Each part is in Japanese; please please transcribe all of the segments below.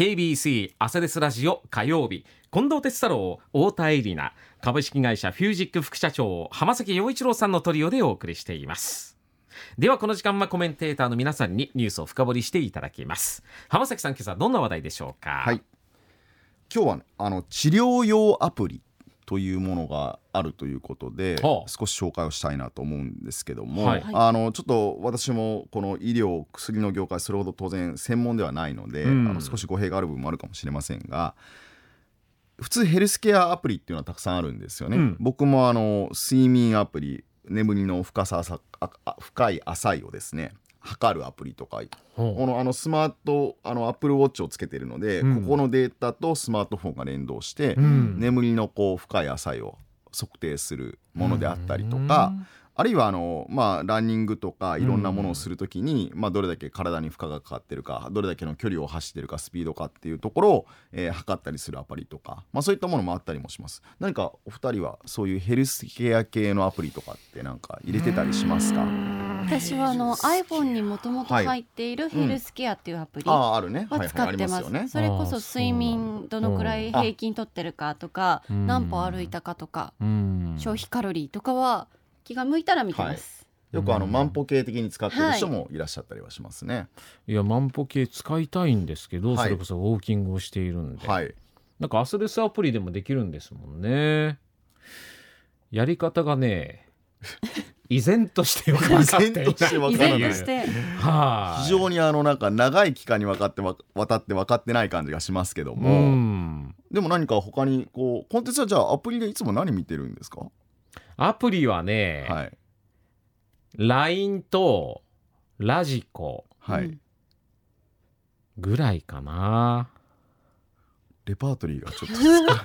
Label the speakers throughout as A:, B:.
A: KBC 朝ですラジオ火曜日。近藤哲太郎太田恵里奈。株式会社フュージック副社長浜崎陽一郎さんのトリオでお送りしています。ではこの時間はコメンテーターの皆さんにニュースを深掘りしていただきます。浜崎さん今朝どんな話題でしょうか？
B: はい。今日は、ね、あの治療用アプリ。というものがあるということで、
A: はあ。
B: 少し紹介をしたいなと思うんですけども、
A: はい。
B: あのちょっと私もこの医療薬の業界それほど当然専門ではないので、
A: うん。
B: あの少し語弊がある部分もあるかもしれませんが普通ヘルスケアアプリっていうのはたくさんあるんですよね。
A: うん。
B: 僕もあの睡眠アプリ眠りの深ささああ深い浅いをですね測るアプリとかこのあのスマートあのアップルウォッチをつけてるので、
A: うん。
B: ここのデータとスマートフォンが連動して、
A: うん。
B: 眠りのこう深い浅いを測定するものであったりとか、あるいはあの、まあ、ランニングとかいろんなものをするときに、まあ、どれだけ体に負荷がかかってるかどれだけの距離を走ってるかスピードかっていうところを、えー測ったりするアプリとか、まあ、そういったものもあったりもします。何かお二人はそういうヘルスケア系のアプリとかってなんか入れてたりしますか？
C: 私はあの iPhone にもともと
B: はい。
C: 入っているヘルスケアっていうアプリ
B: あああるね。
C: は使ってます。それこそ睡眠どのくらい平均とってるかとか、
A: うん。
C: 何歩歩いたかとか、
A: うん。
C: 消費カロリーとかは気が向いたら見てます。
B: よくあの
A: うん
B: 万歩計的に使ってる人もいらっしゃったりはしますね。
A: いや万歩計使いたいんですけど、
B: はい。
A: それこそウォーキングをしているんで、
B: はい。
A: なんかアスレスアプリでもできるんですもんね。やり方がね 依然として分かっていない
B: 依然として分
C: 依
B: からない
C: 然として
A: はい
B: 非常にあのなんか長い期間にわかってわ渡って分かってない感じがしますけど
A: う
B: も、
A: ん
B: でも何か他にこうコンテンツはじゃあアプリでいつも何見てるんですか？
A: アプリはね、
B: はい
A: LINE とラジコぐらいかな
B: レパートリーがちょっと少ない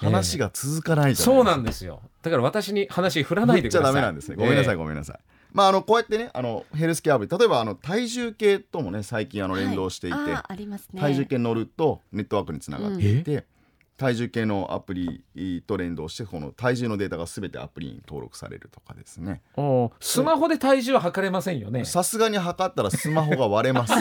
B: 話が続かないじゃない
A: そうなんですよ。だから私に話振らないでください。
B: 振っちゃダメなんですね。ごめんなさい、
A: え
B: ごめんなさい。まああのこうやってねあのヘルスケアアプリ例えばあの体重計ともね最近あの連動していて、
C: はいあーありますね。
B: 体重計乗るとネットワークにつながっていて、体重計のアプリと連動してこの体重のデータが全てアプリに登録されるとかですね。
A: スマホで体重は測れませんよね。
B: さすがに測ったらスマホが割れます。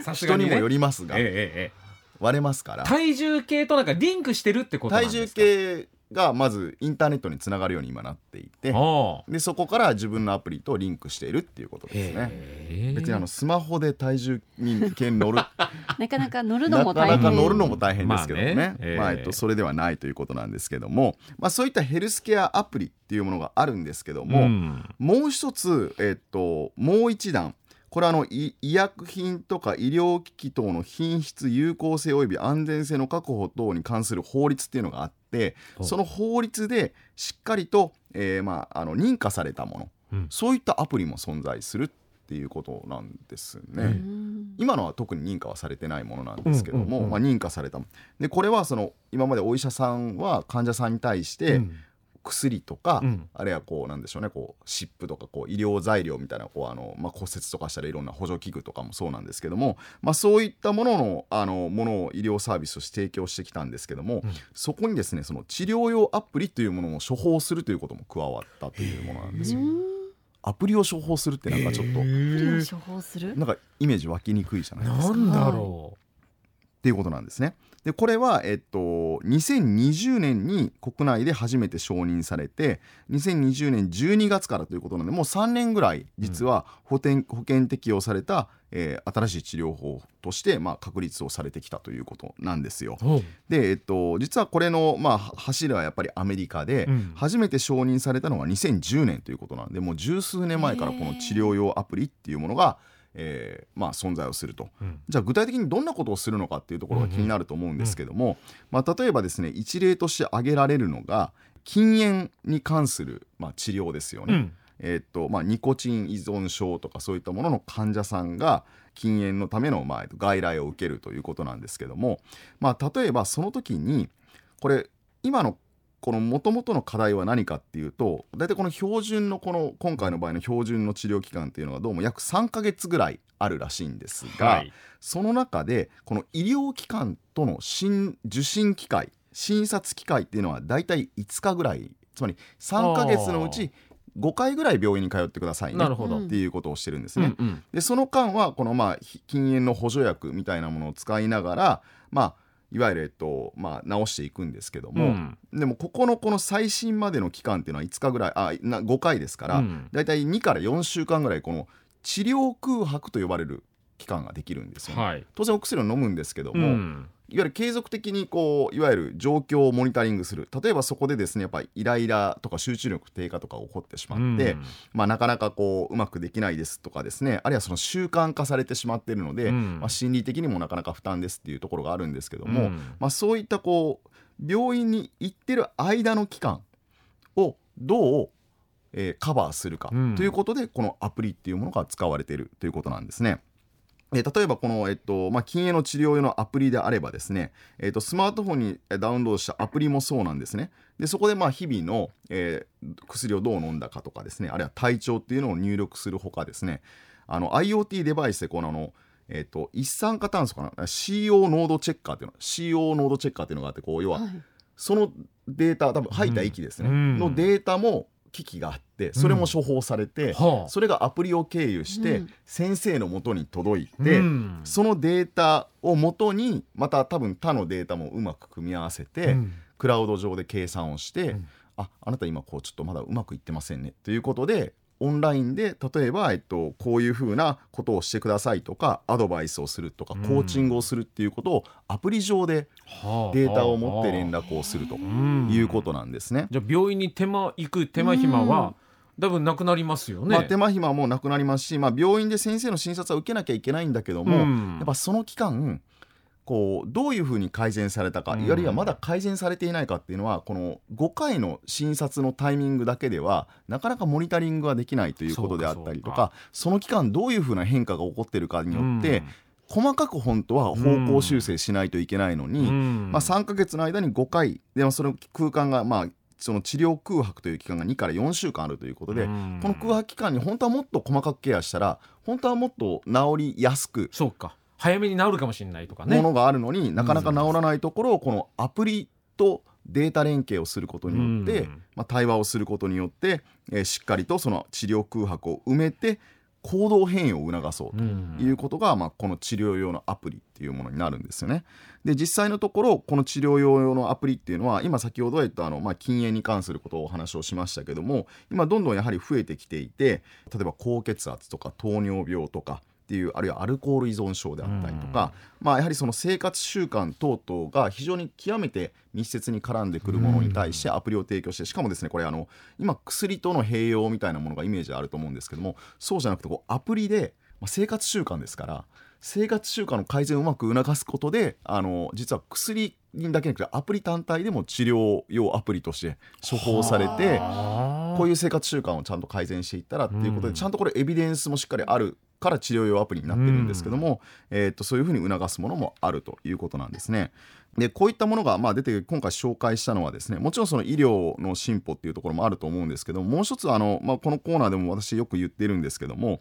A: さすがにね。
B: 人にもよりますが。
A: えええええ
B: 割れますから。
A: え体重計となんかリンクしてるってことなん
B: 体
A: ですか？
B: 重計がまずインターネットにつながるように今なっていて
A: ああ。
B: でそこから自分のアプリとリンクしているっていうことですね。別にあのスマホで体重計に乗る。
C: なかなか乗るの
B: なかな
C: も大変。
B: か乗るのも大変ですけどね,、
A: ま
B: まあ
A: あねええ
B: えっと、それではないということなんですけども、まあ、そういったヘルスケアアプリっていうものがあるんですけども、
A: ん。
B: もう一つ、えっと、もう一段これはあの医医薬品とか医療機器等の品質有効性及び安全性の確保等に関する法律っていうのがあってその法律でしっかりと、えーまあ、あの認可されたもの、
A: うん。
B: そういったアプリも存在するっていうことなんですね。
C: うん。
B: 今のは特に認可はされてないものなんですけども、まあ、認可された。でこれはその今までお医者さんは患者さんに対して
A: うん
B: 薬とか、
A: うん
B: あるいはこうなんでしょうねこう湿布とかこう医療材料みたいなこうあの、まあ、骨折とかしたらいろんな補助器具とかもそうなんですけども、まあ、そういったもののあのものを医療サービスとして提供してきたんですけども、
A: うん
B: そこにですねその治療用アプリというものを処方するということも加わったというものなんですよ。
C: うん
B: アプリを処方するってなんかちょっと
C: アプリを
A: へ
C: 処方する？
B: なんかイメージ湧きにくいじゃ
A: え
B: ないですか。
A: なんだろ
B: っていうことなんですね。でこれは、えっと、2020年に国内で初めて承認されて2020年12月からということなのでもう3年ぐらい実は保険,、保険適用された、えー新しい治療法として、まあ、確立をされてきたということなんですよ。で、えっと、実はこれの、まあ、柱はやっぱりアメリカで、
A: うん
B: 初めて承認されたのは2010年ということなのでもう十数年前からこの治療用アプリっていうものが、えーまあ、存在をすると。
A: うん
B: じゃあ具体的にどんなことをするのかっていうところが気になると思うんですけども、まあ、例えばですね一例として挙げられるのが禁煙に関する、まあ、治療ですよね。
A: うん
B: えーっとまあ、ニコチン依存症とかそういったものの患者さんが禁煙のための、まあ、外来を受けるということなんですけども、まあ、例えばその時にこれ今のこの元々の課題は何かっていうと大体この標準のこの今回の場合の標準の治療期間っていうのがどうも約3ヶ月ぐらいあるらしいんですが、
A: はい。
B: その中でこの医療機関との診受診機会診察機会っていうのは大体5日ぐらいつまり3ヶ月のうち5回ぐらい病院に通ってくださいね
A: なるほど、
C: うん
B: っていうことをしてるんですね。
A: うんうん。
B: でその間はこのまあひ禁煙の補助薬みたいなものを使いながらまあいわゆる、えっとまあ、治していくんですけども、
A: うん。
B: でもここのこの最新までの期間っていうのは5日ぐらいあな5回ですから、
A: うん。
B: だいたい2から4週間ぐらいこの治療空白と呼ばれる期間ができるんですよね、
A: はい。
B: 当然お薬を飲むんですけども、
A: うん
B: いわゆる継続的にこういわゆる状況をモニタリングする。例えばそこでですねやっぱりイライラとか集中力低下とか起こってしまって、
A: うん。
B: まあ、なかなかこううまくできないですとかですねあるいはその習慣化されてしまっているので、
A: うん。
B: まあ、心理的にもなかなか負担ですっていうところがあるんですけども、
A: うん。
B: まあ、そういったこう病院に行ってる間の期間をどう、えーカバーするか
A: うん。
B: ということで、このアプリっていうものが使われているということなんですね。えー例えばこの、えっとまあ、禁煙の治療用のアプリであればですね、えっとスマートフォンにえーダウンロードしたアプリもそうなんですね。でそこでまあ日々の、えー薬をどう飲んだかとかですねあるいは体調っていうのを入力するほかですねあの IoT デバイスでこのあのえっと一酸化炭素かな CO 濃度チェッカーっていうの CO 濃度チェッカーっていうのがあってこう要は
C: はい。
B: そのデータ多分吐いた息ですね、
A: うん。
B: のデータも機器があってそれも処方されて、
A: はあ。
B: それがアプリを経由して、
C: うん。
B: 先生のもとに届いて、
A: うん。
B: そのデータをもとにまた多分他のデータもうまく組み合わせて、
A: うん。
B: クラウド上で計算をして、
A: うん。
B: ああなた今こうちょっとまだうまくいってませんねということでオンラインで例えば、えっと、こういうふうなことをしてくださいとかアドバイスをするとか
A: うん。
B: コーチングをするっていうことをアプリ上で
A: はあ。
B: データを持って連絡をすると
A: うん。
B: いうことなんですね。
A: じゃあ病院に手間行く手間暇は多分なくなりますよね。
B: まあ、手間暇もなくなりますし、まあ、病院で先生の診察は受けなきゃいけないんだけども、
A: うん。
B: やっぱその期間こうどういうふうに改善されたか、
A: うん。
B: あるいはまだ改善されていないかっていうのはこの5回の診察のタイミングだけではなかなかモニタリングができないということであったりとかその期間どういうふうな変化が起こってるかによって、細かく本当は方向修正しないといけないのに、
A: うん。
B: まあ、3ヶ月の間に5回でもその空間がまあその治療空白という期間が2から4週間あるということで、
A: うん。
B: この空白期間に本当はもっと細かくケアしたら本当はもっと治りやすく
A: そうか早めに治るかもしれないとかね。
B: ものがあるのに、なかなか治らないところをこのアプリとデータ連携をすることによって、
A: うん
B: まあ、対話をすることによって、えーしっかりとその治療空白を埋めて行動変異を促そうと
A: うん
B: いうことが、まあ、この治療用のアプリっていうものになるんですよね。で実際のところこの治療用のアプリっていうのは今先ほど言ったあの、まあ、禁煙に関することをお話をしましたけども今どんどんやはり増えてきていて例えば高血圧とか糖尿病とかっていうあるいはアルコール依存症であったりとか、まあ、やはりその生活習慣等々が非常に極めて密接に絡んでくるものに対してアプリを提供してしかもですねこれあの今薬との併用みたいなものがイメージあると思うんですけどもそうじゃなくてこうアプリで、まあ、生活習慣ですから生活習慣の改善をうまく促すことであの実は薬だけじゃなくてアプリ単体でも治療用アプリとして処方されて
A: はあ
B: こういう生活習慣をちゃんと改善していったらっていうことで、
A: うん
B: ちゃんとこれエビデンスもしっかりあるから治療用アプリになってるんですけども、えー、とそういうふうに促すものもあるということなんですね。でこういったものがまあ出て今回紹介したのはですねもちろんその医療の進歩っていうところもあると思うんですけどもう一つあの、まあ、このコーナーでも私よく言ってるんですけどもやは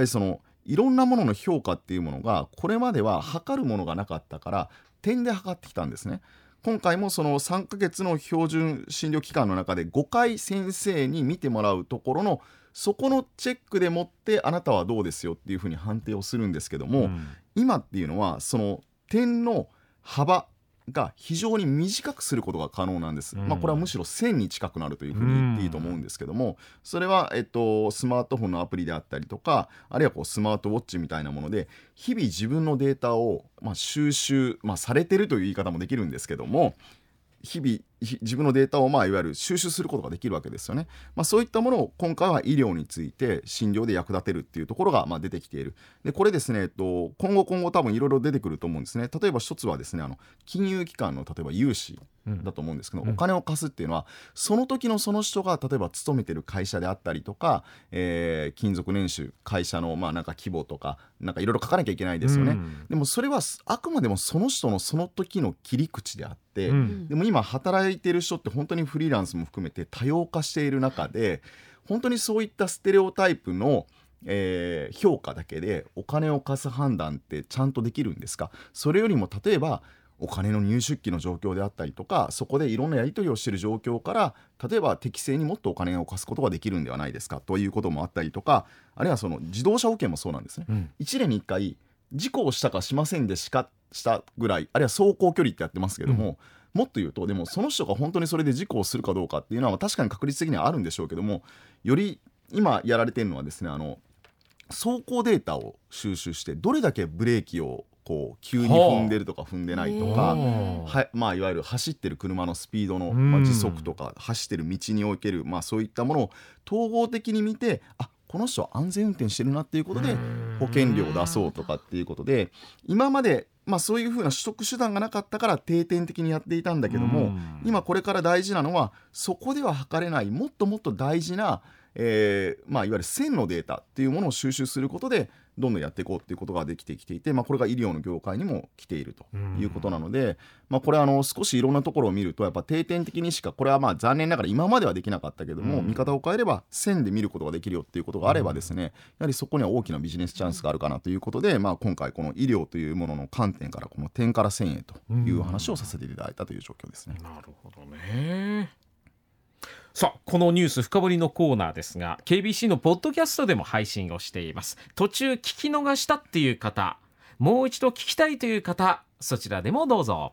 B: りそのいろんなものの評価っていうものがこれまでは測るものがなかったから点で測ってきたんですね。今回もその3ヶ月の標準診療期間の中で5回先生に見てもらうところのそこのチェックでもってあなたはどうですよっていうふうに判定をするんですけども、
A: うん。
B: 今っていうのはその点の幅が非常に短くすることが可能なんです、
A: うん。
B: まあ、これはむしろ1000に近くなるというふうに言っていいと思うんですけどもそれは、えっと、スマートフォンのアプリであったりとかあるいはこうスマートウォッチみたいなもので日々自分のデータを、まあ、収集、まあ、されてるという言い方もできるんですけども日々ひ自分のデータをまあいわゆる収集することができるわけですよね、まあ、そういったものを今回は医療について診療で役立てるっていうところがまあ出てきている。でこれですね、えっと、今後今後多分いろいろ出てくると思うんですね。例えば一つはですねあの金融機関の例えば融資
A: うん。
B: だと思うんですけど、
A: うん。
B: お金を貸すっていうのはその時のその人が例えば勤めてる会社であったりとか、えー勤続年収会社のまあなんか規模とかなんかいろいろ書かなきゃいけないですよね、
A: うん。
B: でもそれはあくまでもその人のその時の切り口であって、
A: うん。
B: でも今働いてる人って本当にフリーランスも含めて多様化している中で本当にそういったステレオタイプの、えー評価だけでお金を貸す判断ってちゃんとできるんですか？それよりも例えばお金の入出金の状況であったりとかそこでいろんなやり取りをしている状況から例えば適正にもっとお金を貸すことができるんではないですか？ということもあったりとかあるいはその自動車保険もそうなんですね。
A: うん。
B: 1年に1回事故をしたかしませんでしかしたぐらいあるいは走行距離ってやってますけども、もっと言うとでもその人が本当にそれで事故をするかどうかっていうのは確かに確率的にはあるんでしょうけどもより今やられてるのはですねあの走行データを収集してどれだけブレーキをこう急に踏んでるとか踏んでないと
C: は
B: か
C: あ。
B: はいまあ、いわゆる走ってる車のスピードの、
A: うん
B: まあ、時速とか走ってる道における、まあ、そういったものを統合的に見てあこの人は安全運転してるなっていうことで保険料を出そうとかっていうことで今まで、まあ、そういうふうな取得手段がなかったから定点的にやっていたんだけども、
A: うん。
B: 今これから大事なのはそこでは測れないもっともっと大事な、えーまあ、いわゆる線のデータっていうものを収集することでどんどんやっていこうっていうことができてきていて、まあ、これが医療の業界にも来ているということなので、まあ、これあの少しいろんなところを見るとやっぱ定点的にしかこれはまあ残念ながら今まではできなかったけども、
A: うん。
B: 見方を変えれば線で見ることができるよっていうことがあればですね、やはりそこには大きなビジネスチャンスがあるかなということで、まあ、今回この医療というものの観点からこの点から線へという話をさせていただいたという状況ですね。
A: なるほどねさあこのニュース深掘りのコーナーですが KBC のポッドキャストでも配信をしています。途中聞き逃したっていう方もう一度聞きたいという方そちらでもどうぞ。